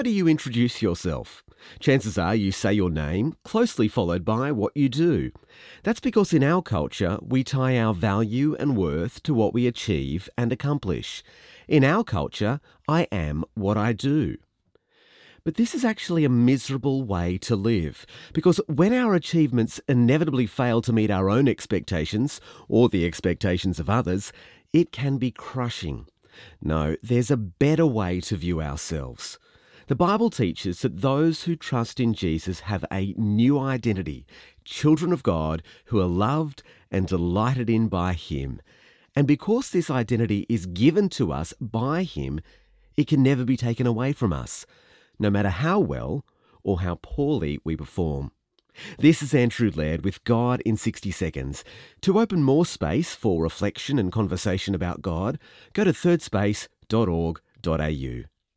How do you introduce yourself? Chances are you say your name, closely followed by what you do. That's because in our culture, we tie our value and worth to what we achieve and accomplish. In our culture, I am what I do. But this is actually a miserable way to live, because when our achievements inevitably fail to meet our own expectations or the expectations of others, it can be crushing. No, there's a better way to view ourselves. The Bible teaches that those who trust in Jesus have a new identity, children of God who are loved and delighted in by Him. And because this identity is given to us by Him, it can never be taken away from us, no matter how well or how poorly we perform. This is Andrew Laird with God in 60 Seconds. To open more space for reflection and conversation about God, go to thirdspace.org.au.